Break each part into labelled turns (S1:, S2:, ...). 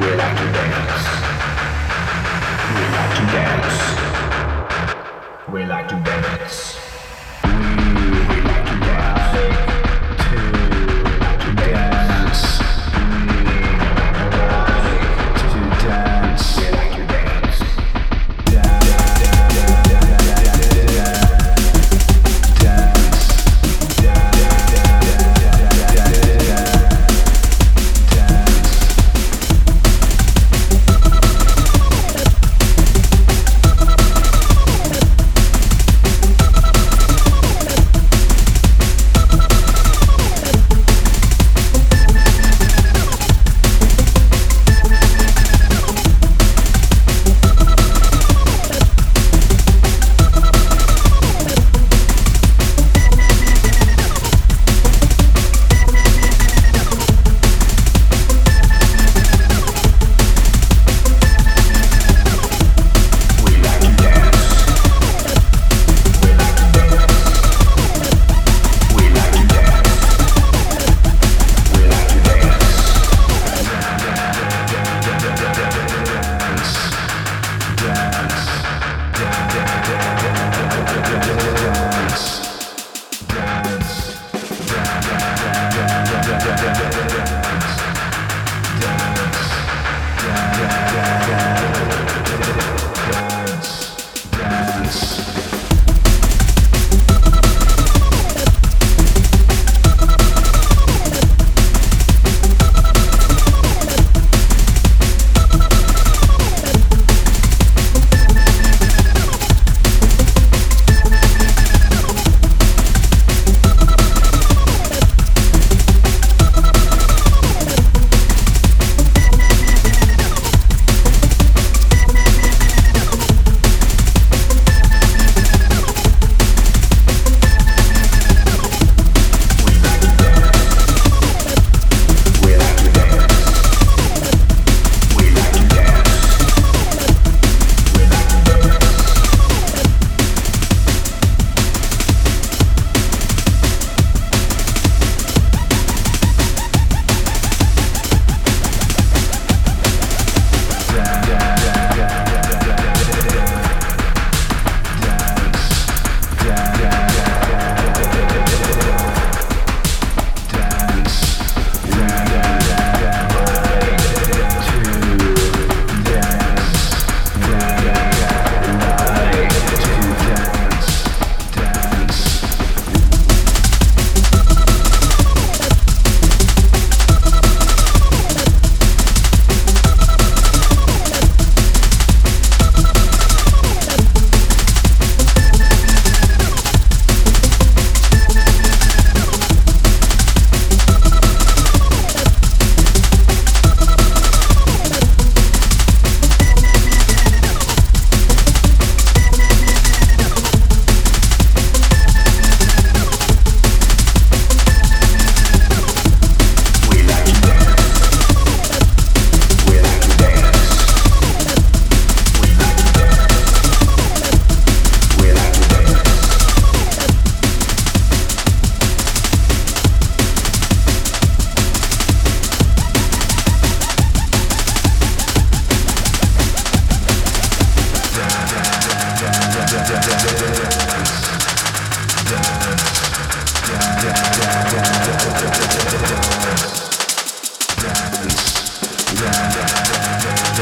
S1: We like to dance. We like to dance. We like to dance.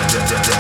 S1: dead, dead, dead,